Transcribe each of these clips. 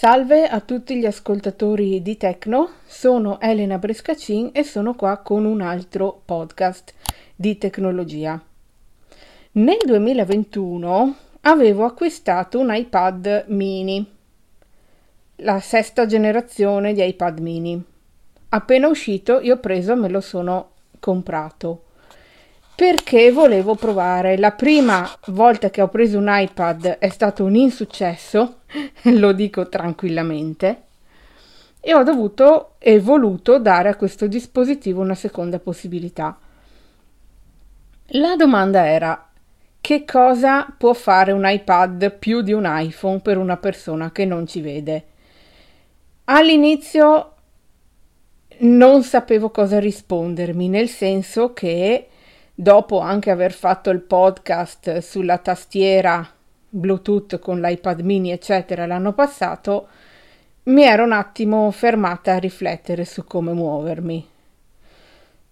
Salve a tutti gli ascoltatori di Tecno, sono Elena Brescacin e sono qua con un altro podcast di tecnologia. Nel 2021 avevo acquistato un iPad mini, la sesta generazione di iPad mini. Appena uscito io ho preso e me lo sono comprato perché volevo provare. La prima volta che ho preso un iPad è stato un insuccesso, lo dico tranquillamente, e ho dovuto e voluto dare a questo dispositivo una seconda possibilità. La domanda era che cosa può fare un iPad più di un iPhone per una persona che non ci vede? All'inizio non sapevo cosa rispondermi, nel senso che dopo anche aver fatto il podcast sulla tastiera Bluetooth con l'iPad mini, eccetera, l'anno passato, mi ero un attimo fermata a riflettere su come muovermi,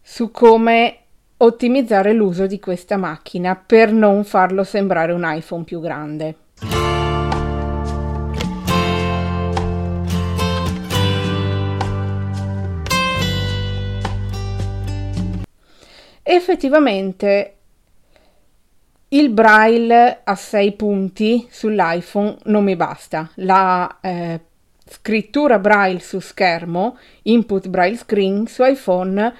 su come ottimizzare l'uso di questa macchina per non farlo sembrare un iPhone più grande. Effettivamente il braille a 6 punti sull'iPhone non mi basta. La eh, scrittura braille su schermo, input braille screen su iPhone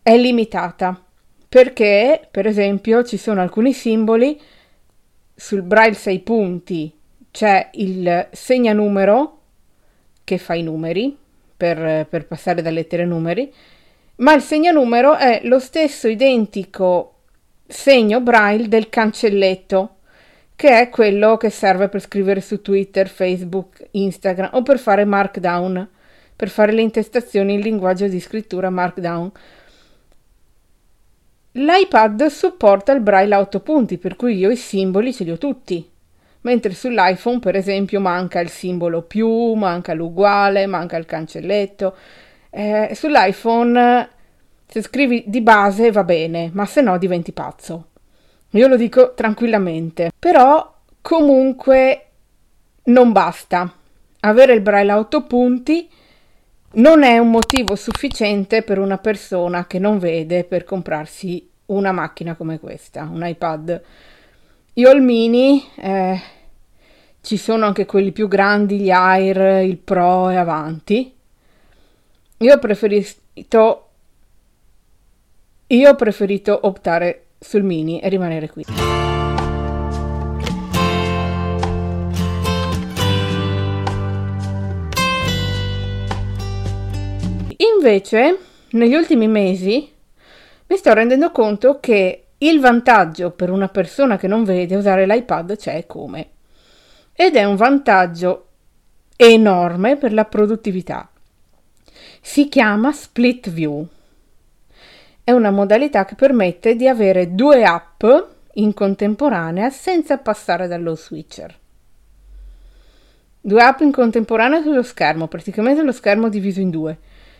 è limitata perché, per esempio, ci sono alcuni simboli sul braille 6 punti c'è il segnanumero che fa i numeri per, per passare da lettere a numeri ma il segnanumero è lo stesso identico segno braille del cancelletto, che è quello che serve per scrivere su Twitter, Facebook, Instagram o per fare markdown, per fare le intestazioni in linguaggio di scrittura markdown. L'iPad supporta il braille a 8 punti, per cui io i simboli ce li ho tutti. Mentre sull'iPhone, per esempio, manca il simbolo più, manca l'uguale, manca il cancelletto. Eh, sull'iPhone se scrivi di base va bene, ma se no diventi pazzo. Io lo dico tranquillamente. Però comunque non basta. Avere il braille a 8 punti non è un motivo sufficiente per una persona che non vede per comprarsi una macchina come questa, un iPad. Io ho il mini, eh, ci sono anche quelli più grandi, gli Air, il Pro e avanti. Io ho preferito, io ho preferito optare sul mini e rimanere qui. Invece, negli ultimi mesi mi sto rendendo conto che il vantaggio per una persona che non vede usare l'iPad c'è come. Ed è un vantaggio enorme per la produttività. Si chiama split view. È una modalità che permette di avere due app in contemporanea senza passare dallo switcher. Due app in contemporanea sullo schermo, praticamente lo schermo diviso in due.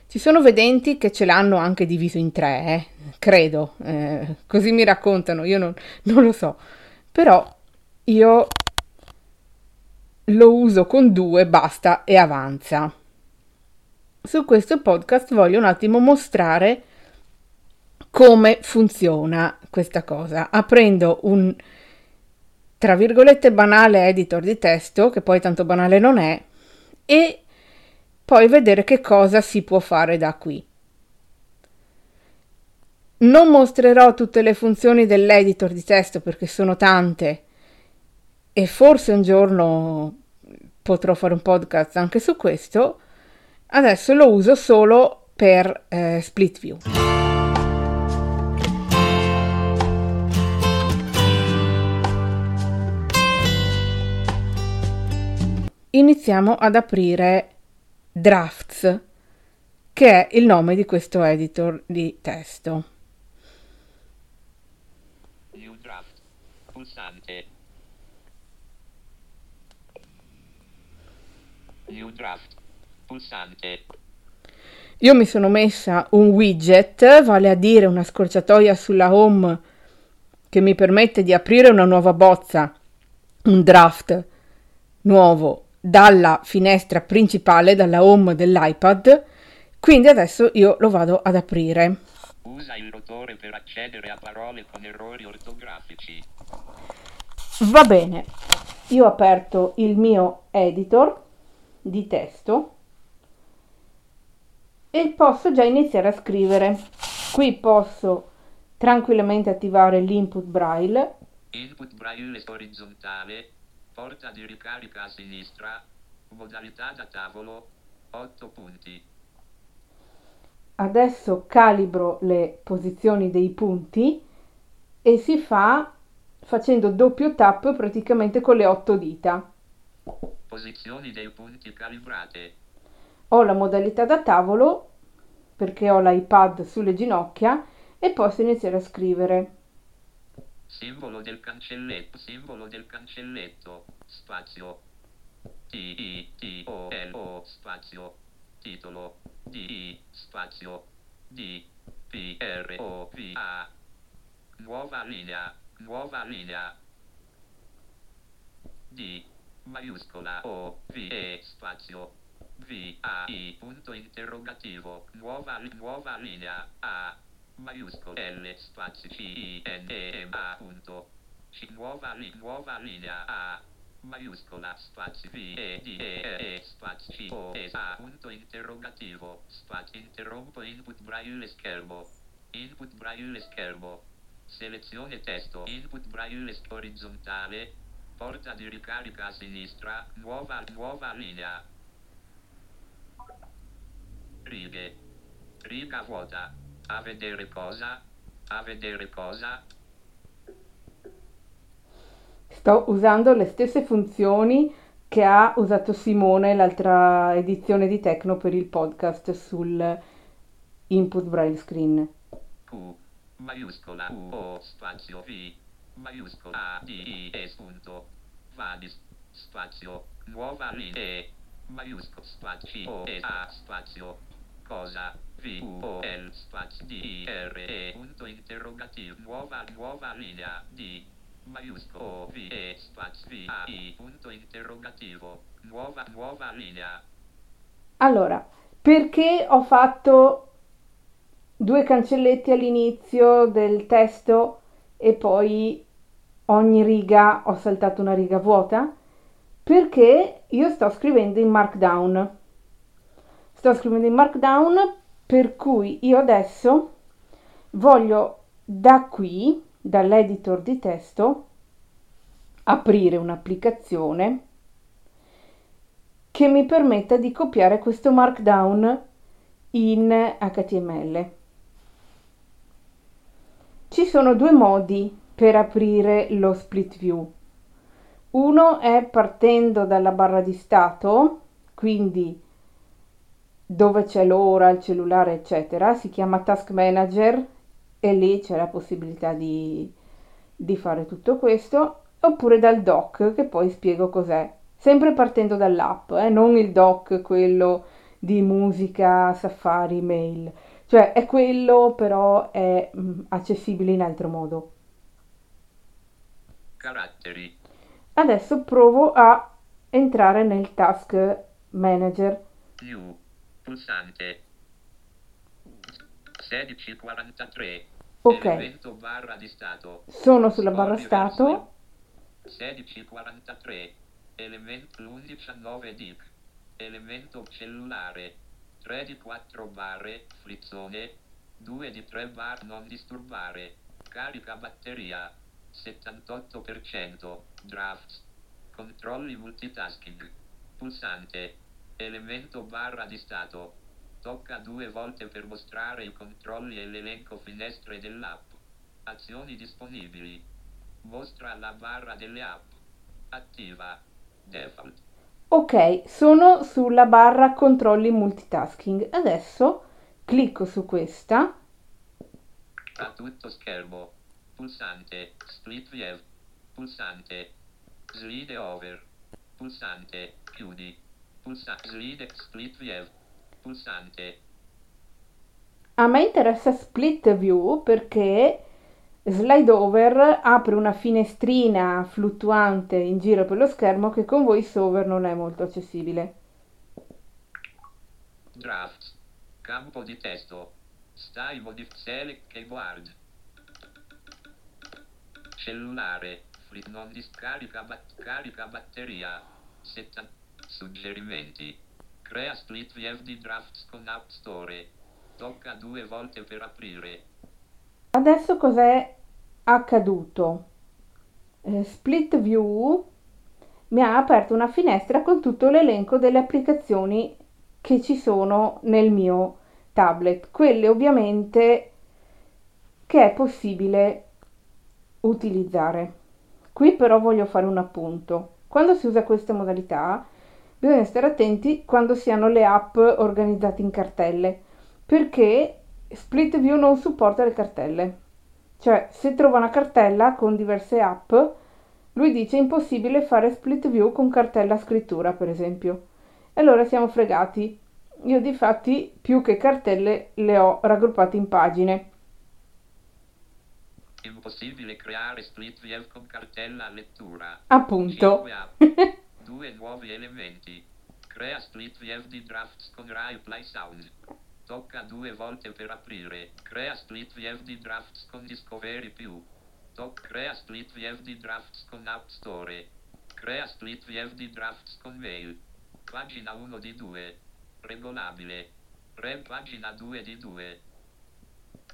Ci sono vedenti che ce l'hanno anche diviso in tre, eh? credo, eh, così mi raccontano, io non, non lo so. Però io lo uso con due, basta e avanza su questo podcast voglio un attimo mostrare come funziona questa cosa, aprendo un tra virgolette banale editor di testo, che poi tanto banale non è, e poi vedere che cosa si può fare da qui. Non mostrerò tutte le funzioni dell'editor di testo perché sono tante e forse un giorno potrò fare un podcast anche su questo, Adesso lo uso solo per eh, split view. Iniziamo ad aprire Drafts, che è il nome di questo editor di testo. New draft. Pulsante. New draft. Pulsante. Io mi sono messa un widget, vale a dire una scorciatoia sulla home che mi permette di aprire una nuova bozza, un draft nuovo dalla finestra principale, dalla home dell'iPad, quindi adesso io lo vado ad aprire. Usa il rotore per accedere a parole con errori ortografici. Va bene, io ho aperto il mio editor di testo e posso già iniziare a scrivere. Qui posso tranquillamente attivare l'input braille. Input braille orizzontale, porta di ricarica a sinistra, modalità da tavolo, 8 punti. Adesso calibro le posizioni dei punti e si fa facendo doppio tap praticamente con le 8 dita. Posizioni dei punti calibrate. Ho la modalità da tavolo perché ho l'iPad sulle ginocchia e posso iniziare a scrivere. Simbolo del cancelletto, simbolo del cancelletto, spazio. T I T O L O spazio. Titolo. D I spazio. D P R O V A. Nuova linea, nuova linea. D maiuscola O V E spazio. V A I punto interrogativo. Nuova, nuova linea A maiuscolo L spazio C I N E M A punto. C nuova, li, nuova linea A maiuscola spazio V E D E E spazio C O S A punto interrogativo spazio interrompo input braille schermo. Input braille schermo. Selezione testo. Input braille orizzontale. Porta di ricarica a sinistra. Nuova nuova linea righe riga vuota a vedere cosa? A vedere cosa? Sto usando le stesse funzioni che ha usato Simone l'altra edizione di Tecno per il podcast sul input braille screen. Q maiuscola U O spazio V maiuscola A D I S punto Vadis spazio nuova linea maiuscolo spazio O S A spazio cosa V U O L spazio D I R E punto interrogativo nuova nuova linea D maiuscolo O V E spazio V A I punto interrogativo nuova nuova linea Allora, perché ho fatto due cancelletti all'inizio del testo e poi ogni riga ho saltato una riga vuota? Perché io sto scrivendo in Markdown. Sto scrivendo in Markdown per cui io adesso voglio da qui, dall'editor di testo, aprire un'applicazione che mi permetta di copiare questo markdown in HTML. Ci sono due modi per aprire lo split view. Uno è partendo dalla barra di stato, quindi dove c'è l'ora, il cellulare, eccetera, si chiama Task Manager e lì c'è la possibilità di, di fare tutto questo, oppure dal doc, che poi spiego cos'è. Sempre partendo dall'app, eh, non il doc, quello di musica, Safari, mail. Cioè è quello, però è mh, mm, accessibile in altro modo. Caratteri. Adesso provo a entrare nel Task Manager. Più Pulsante. 1643. Ok. Elemento barra di stato. Sono sulla barra stato. 1643. Elemento l'19 dic. Elemento cellulare. 3 di 4 barre, frizione. 2 di 3 bar non disturbare. Carica batteria. 78%. Drafts. Controlli multitasking. Pulsante. Elemento barra di stato. Tocca due volte per mostrare i controlli e l'elenco finestre dell'app. Azioni disponibili. Mostra la barra delle app. Attiva. Default. Ok, sono sulla barra controlli multitasking. Adesso clicco su questa. A tutto schermo. Pulsante. Split view. Pulsante. Slide over. Pulsante. Chiudi. Pulsante. Slide. Split view. Pulsante. A me interessa split view perché slide over apre una finestrina fluttuante in giro per lo schermo che con VoiceOver non è molto accessibile. Draft. Campo di testo. Stai modif select keyboard. Cellulare. Flip non discarica bat- carica batteria. Setta- suggerimenti. Crea split VFD drafts con App Store. Tocca due volte per aprire. Adesso cos'è accaduto? Eh, Split View mi ha aperto una finestra con tutto l'elenco delle applicazioni che ci sono nel mio tablet, quelle ovviamente che è possibile utilizzare. Qui però voglio fare un appunto. Quando si usa questa modalità bisogna stare attenti quando si hanno le app organizzate in cartelle, perché Split View non supporta le cartelle. Cioè, se trova una cartella con diverse app, lui dice impossibile fare split view con cartella scrittura, per esempio. E allora siamo fregati. Io di fatti più che cartelle le ho raggruppate in pagine. Impossibile creare split VF con cartella lettura. Appunto. Due nuovi elementi. Crea split VF di drafts con Reply Sound. Tocca due volte per aprire. Crea split VF di drafts con Discovery più. Toc crea split VF di drafts con App Store. Crea split VF di drafts con Mail. Pagina 1 di 2. Regolabile. Re pagina 2 di 2.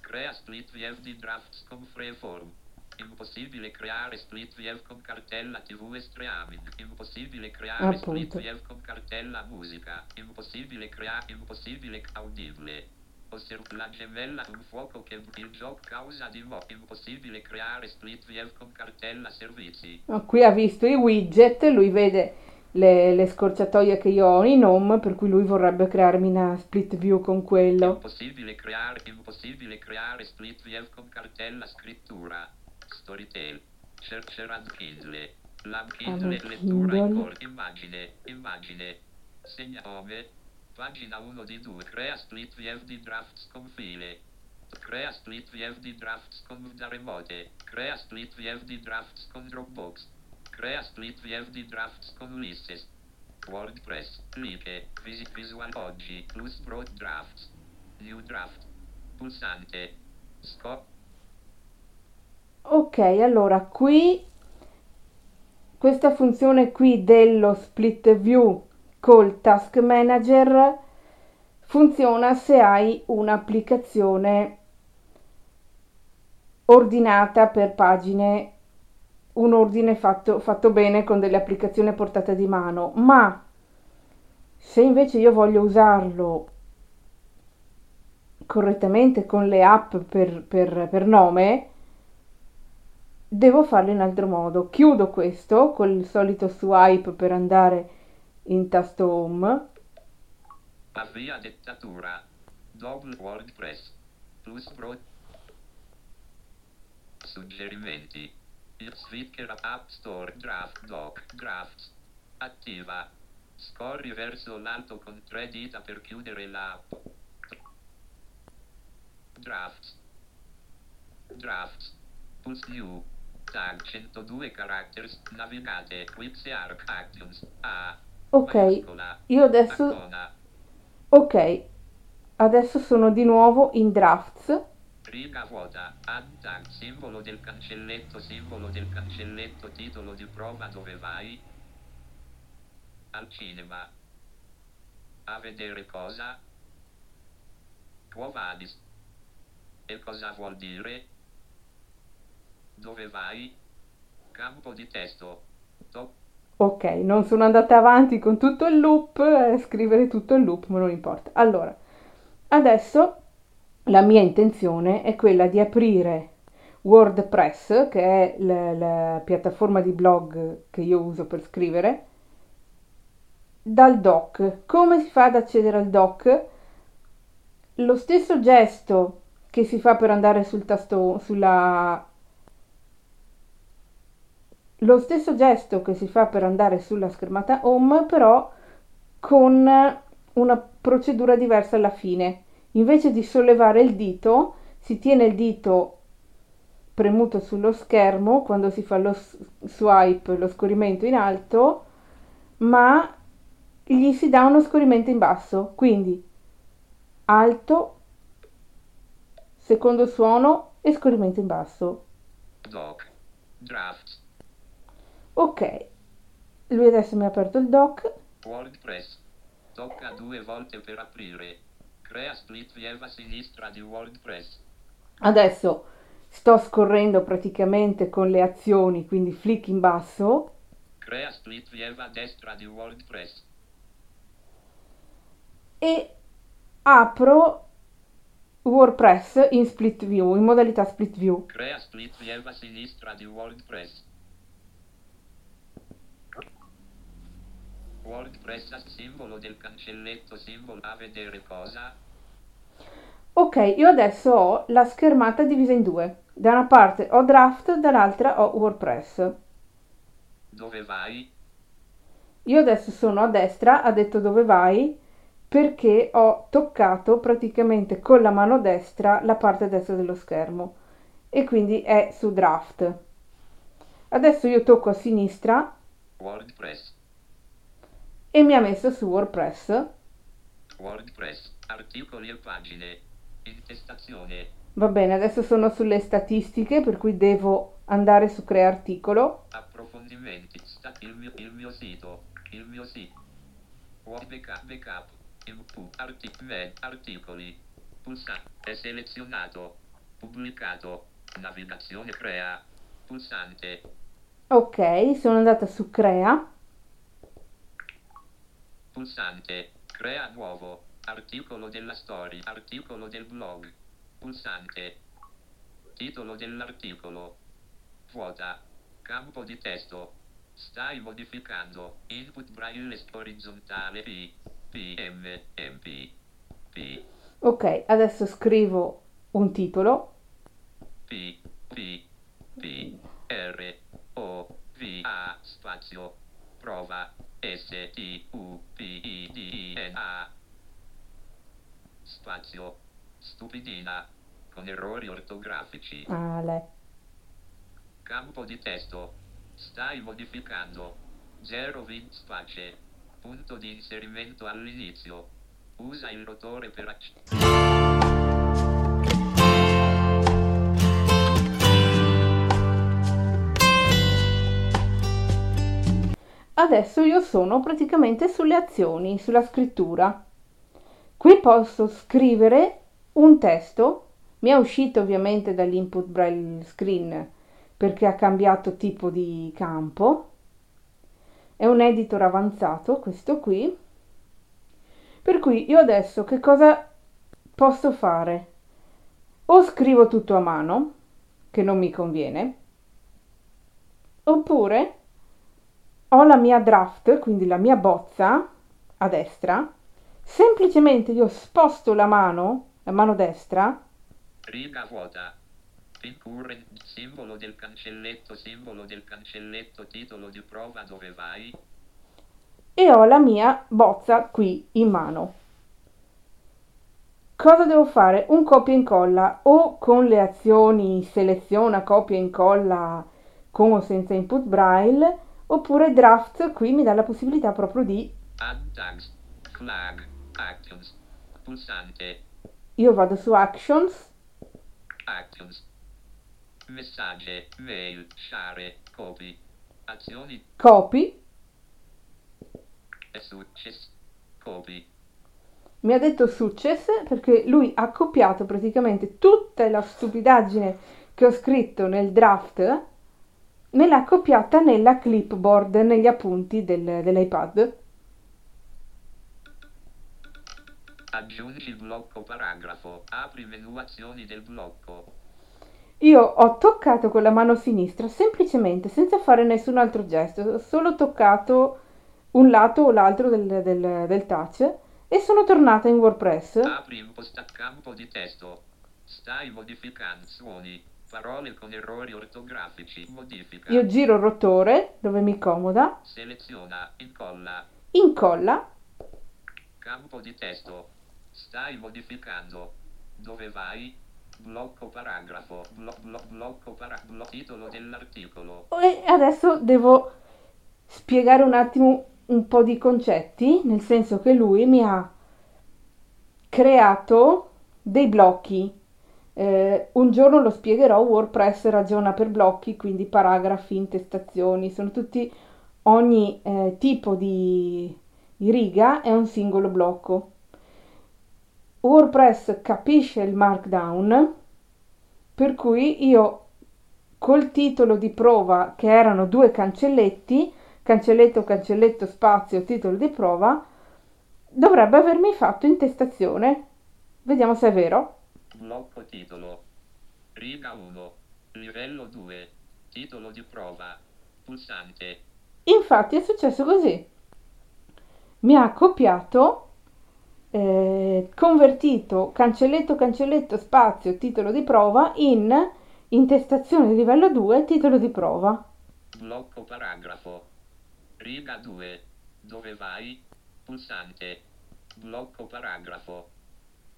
Crea split VF di drafts con Freeform. Impossibile creare split VF con cartella TV e streaming. Impossibile creare split Appunto. VF con cartella musica. Impossibile creare impossibile audible. Osserv la gemella un fuoco che il gioco causa di mo. Impossibile creare split VF con cartella servizi. No, Qui ha visto i widget, lui vede le, le scorciatoie che io ho in home, per cui lui vorrebbe crearmi una split view con quello. Impossibile creare impossibile creare split VF con cartella scrittura. Storytel. Searcher and Kindle. Lamp Kindle Allora, lettura in cor- immagine immagine. Segna nome. Pagina 1 di 2. Crea split VF di drafts con file. Crea split VF di drafts con da remote. Crea split VF di drafts con Dropbox. Crea split VF di drafts con Ulysses. WordPress. Like. Visit Visual oggi. Plus Broad Drafts. New Draft. Pulsante. Scop. Ok, allora qui questa funzione qui dello split view col task manager funziona se hai un'applicazione ordinata per pagine, un ordine fatto, fatto bene con delle applicazioni a portata di mano, ma se invece io voglio usarlo correttamente con le app per, per- per nome, devo farlo in altro modo. Chiudo questo col solito swipe per andare in tasto home. Avvia dettatura. Double WordPress. Plus Broad. Suggerimenti. Il Switcher App Store Draft Doc Drafts. Attiva. Scorri verso l'alto con tre dita per chiudere l'app. Drafts. Drafts. Pulse New. Tag 102 characters. Navigate. Quips e Arc Actions. A. Ok, Maiuscola. io adesso, ok, adesso sono di nuovo in drafts. Riga vuota, add tag, simbolo del cancelletto, simbolo del cancelletto, titolo di prova dove vai? Al cinema. A vedere cosa? Quo vadis? E cosa vuol dire? Dove vai? Campo di testo. To- Ok, non sono andata avanti con tutto il loop, eh, scrivere tutto il loop, ma non importa. Allora, adesso la mia intenzione è quella di aprire WordPress, che è la, la piattaforma di blog che io uso per scrivere, dal doc. Come si fa ad accedere al doc? Lo stesso gesto che si fa per andare sul tasto, sulla lo stesso gesto che si fa per andare sulla schermata home, però con una procedura diversa alla fine. Invece di sollevare il dito, si tiene il dito premuto sullo schermo quando si fa lo swipe, lo scorrimento in alto, ma gli si dà uno scorrimento in basso, quindi alto, secondo suono e scorrimento in basso. Doc. Draft. Ok, lui adesso mi ha aperto il doc. WordPress. Tocca due volte per aprire. Crea split view a sinistra di WordPress. Adesso sto scorrendo praticamente con le azioni, quindi flick in basso. Crea split view a destra di WordPress. E apro WordPress in split view, in modalità split view. Crea split view a sinistra di WordPress. WordPress simbolo del cancelletto simbolo a vedere cosa? Ok, io adesso ho la schermata divisa in due. Da una parte ho Draft, dall'altra ho WordPress. Dove vai? Io adesso sono a destra, ha detto dove vai, perché ho toccato praticamente con la mano destra la parte destra dello schermo e quindi è su Draft. Adesso io tocco a sinistra WordPress. E mi ha messo su WordPress. WordPress. Articoli e pagine. Intestazione. Va bene, adesso sono sulle statistiche, per cui devo andare su crea articolo. Approfondimenti. Sta- il, mio, il mio sito. Il mio sito. Backup. backup. Input. Arti- med- articoli. Pulsante. È selezionato. Pubblicato. Navigazione crea. Pulsante. Ok, sono andata su crea. Pulsante. Crea nuovo. Articolo della storia. Articolo del blog. Pulsante. Titolo dell'articolo. Vuota. Campo di testo. Stai modificando. Input braille orizzontale P. P. M. MP. P. Ok, adesso scrivo un titolo. P. P. P. R. O. V. A. Spazio. Prova. S. T. U. P. I. D. I. N. A. Spazio. Stupidina. Con errori ortografici. Lei. Campo di testo. Stai modificando. 0 vin space. Punto di inserimento all'inizio. Usa il rotore per acc- Adesso io sono praticamente sulle azioni, sulla scrittura. Qui posso scrivere un testo. Mi è uscito ovviamente dall'input braille screen perché ha cambiato tipo di campo. È un editor avanzato questo qui. Per cui io adesso che cosa posso fare? O scrivo tutto a mano, che non mi conviene, oppure ho la mia draft, quindi la mia bozza a destra, semplicemente io sposto la mano, la mano destra, Riga vuota. Pin current. Simbolo del cancelletto. Simbolo del cancelletto. Titolo di prova dove vai. e ho la mia bozza qui in mano. Cosa devo fare? Un copia e incolla o con le azioni seleziona, copia e incolla con o senza input braille, oppure draft qui mi dà la possibilità proprio di Add tags. Flag. Actions. Pulsante. io vado su actions, Actions. Messaggi. Mail. Share. Copy. Azioni. copy, E success. Copy. mi ha detto success perché lui ha copiato praticamente tutta la stupidaggine che ho scritto nel draft, me l'ha copiata nella clipboard, negli appunti del- dell'iPad. Aggiungi blocco paragrafo. Apri menu azioni del blocco. Io ho toccato con la mano sinistra semplicemente senza fare nessun altro gesto, ho solo toccato un lato o l'altro del, del, del touch e sono tornata in WordPress. Apri imposta campo di testo. Stai modificando suoni. Parole con errori ortografici. Modifica. Io giro il rotore dove mi comoda, Seleziona. Incolla. incolla, Campo di testo. Stai modificando. Dove vai? Blocco paragrafo. Blo- blo- blocco para- blo- titolo dell'articolo. E adesso devo spiegare un attimo un po' di concetti, nel senso che lui mi ha creato dei blocchi. Eh, un giorno lo spiegherò, WordPress ragiona per blocchi, quindi paragrafi, intestazioni, sono tutti, ogni eh, tipo di, di riga è un singolo blocco. WordPress capisce il markdown, per cui io col titolo di prova, che erano due cancelletti, cancelletto, cancelletto, spazio, titolo di prova, dovrebbe avermi fatto intestazione. Vediamo se è vero. Blocco titolo. Riga 1. Livello 2. Titolo di prova. Pulsante. Infatti è successo così. Mi ha copiato, eh, convertito cancelletto, cancelletto, spazio, titolo di prova in intestazione livello 2, titolo di prova. Blocco paragrafo. Riga 2. Dove vai? Pulsante. Blocco paragrafo.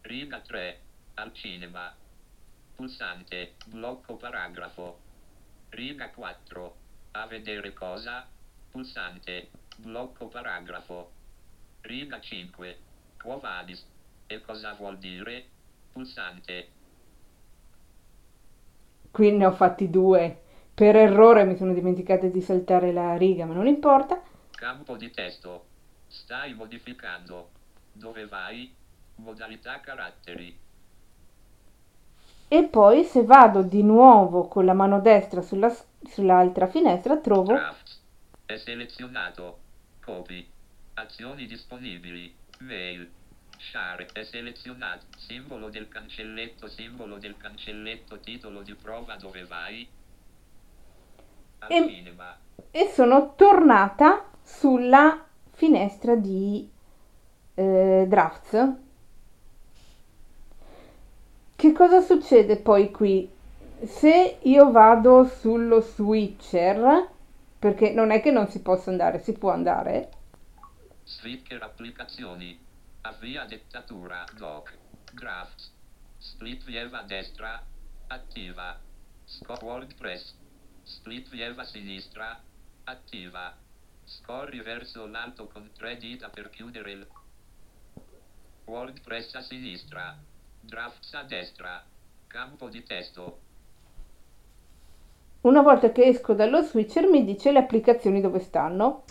Riga 3. Al cinema. Pulsante. Blocco paragrafo. Riga 4. A vedere cosa? Pulsante. Blocco paragrafo. Riga 5. Quo vadis? E cosa vuol dire? Pulsante. Qui ne ho fatti due. Per errore mi sono dimenticata di saltare la riga, ma non importa. Campo di testo. Stai modificando. Dove vai? Modalità caratteri. E poi se vado di nuovo con la mano destra sulla, sull'altra finestra trovo Drafts. È selezionato. Copy. Azioni disponibili. Mail. Share. È selezionato. Simbolo del cancelletto. Simbolo del cancelletto. Titolo di prova. Dove vai? E- e sono tornata sulla finestra di eh, drafts. Che cosa succede poi qui? Se io vado sullo switcher, perché non è che non si possa andare, si può andare. Switcher applicazioni. Avvia dettatura. Doc. Drafts. Split view destra. Attiva. Score WordPress. Split view sinistra. Attiva. Scorri verso l'alto con tre dita per chiudere il WordPress a sinistra. Drafts a destra. Campo di testo. Una volta che esco dallo switcher mi dice le applicazioni dove stanno.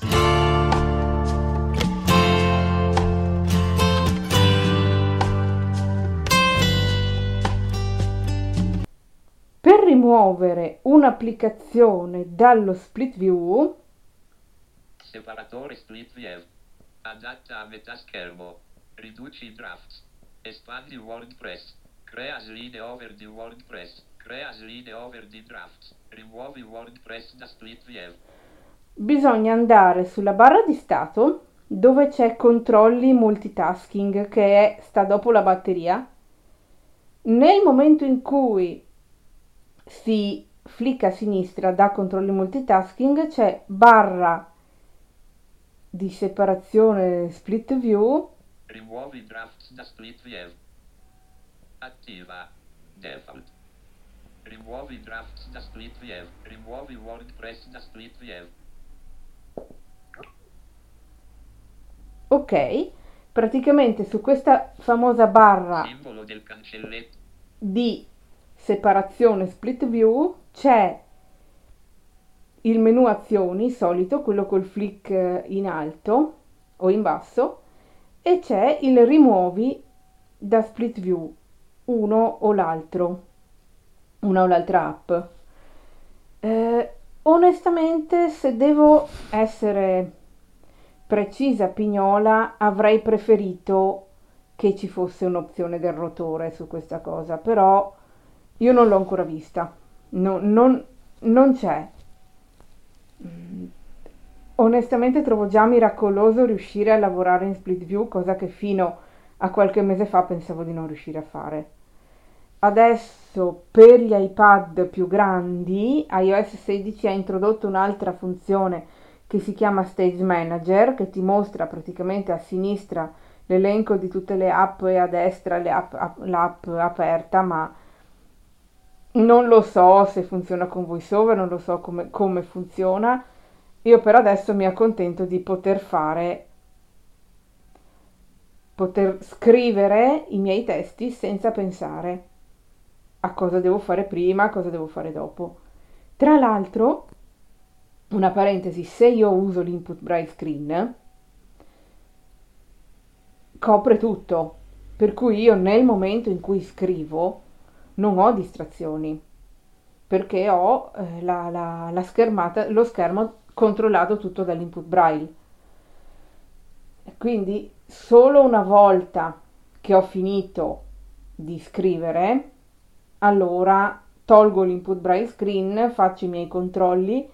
Per rimuovere un'applicazione dallo split view, Separatore split view. Adatta a metà schermo. Riduci i drafts. Espandi WordPress. Crea slide over di WordPress. Crea slide over di drafts. Rimuovi WordPress da split view. bisogna andare sulla barra di stato dove c'è controlli multitasking che è, sta dopo la batteria. Nel momento in cui si flicca a sinistra da controlli multitasking c'è barra di separazione split view Rimuovi drafts da split view. Attiva. Default. Rimuovi drafts da split view. Rimuovi WordPress da split view. ok praticamente su questa famosa barra Simbolo del cancelletto. di separazione split view c'è il menu azioni solito, quello col flick in alto o in basso e c'è il rimuovi da split view uno o l'altro, una o l'altra app. Eh, onestamente, se devo essere precisa, pignola, avrei preferito che ci fosse un'opzione del rotore su questa cosa, però io non l'ho ancora vista, No- non, non c'è. Onestamente trovo già miracoloso riuscire a lavorare in split view, cosa che fino a qualche mese fa pensavo di non riuscire a fare. Adesso per gli iPad più grandi, iOS 16 ha introdotto un'altra funzione che si chiama Stage Manager, che ti mostra praticamente a sinistra l'elenco di tutte le app e a destra app- app- l'app aperta, ma non lo so se funziona con VoiceOver, non lo so come, come funziona. Io per adesso mi accontento di poter fare, poter scrivere i miei testi senza pensare a cosa devo fare prima, a cosa devo fare dopo. Tra l'altro, una parentesi, se io uso l'input braille screen, copre tutto, per cui io nel momento in cui scrivo non ho distrazioni, perché ho eh, la, la, la schermata, lo schermo controllato tutto dall'input braille. Quindi solo una volta che ho finito di scrivere, allora tolgo l'input braille screen, faccio i miei controlli,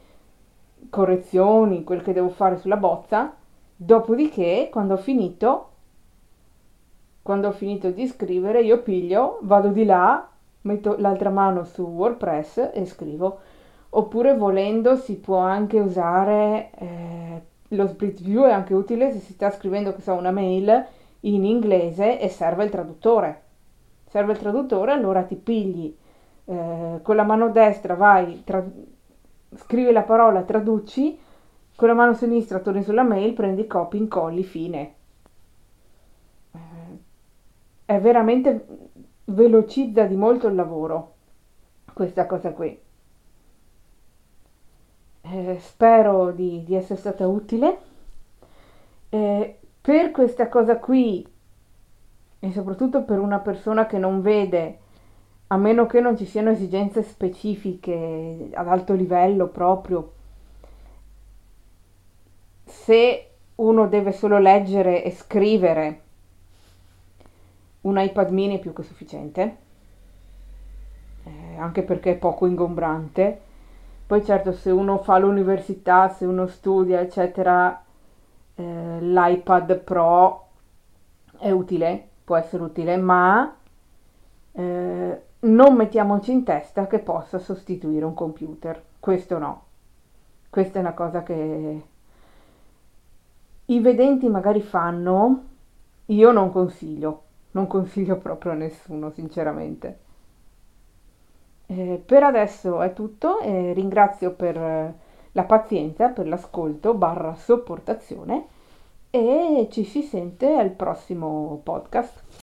correzioni, quel che devo fare sulla bozza, dopodiché quando ho finito, quando ho finito di scrivere, io piglio, vado di là, metto l'altra mano su WordPress e scrivo. Oppure volendo si può anche usare eh, lo split view, è anche utile se si sta scrivendo che so, una mail in inglese e serve il traduttore. Serve il traduttore, allora ti pigli eh, con la mano destra vai, tra- scrivi la parola, traduci, con la mano sinistra torni sulla mail, prendi copy, incolli, fine. Eh, è veramente velocizza di molto il lavoro questa cosa qui. Eh, spero di, di, essere stata utile. Eh, per questa cosa qui e soprattutto per una persona che non vede a meno che non ci siano esigenze specifiche ad alto livello proprio, se uno deve solo leggere e scrivere, un iPad mini è più che sufficiente, eh, anche perché è poco ingombrante. Poi certo se uno fa l'università, se uno studia, eccetera, eh, l'iPad Pro è utile, può essere utile, ma eh, non mettiamoci in testa che possa sostituire un computer. Questo no. Questa è una cosa che i vedenti magari fanno, io non consiglio, non consiglio proprio a nessuno, sinceramente. Eh, per adesso è tutto, eh, ringrazio per la pazienza, per l'ascolto barra sopportazione e ci si sente al prossimo podcast.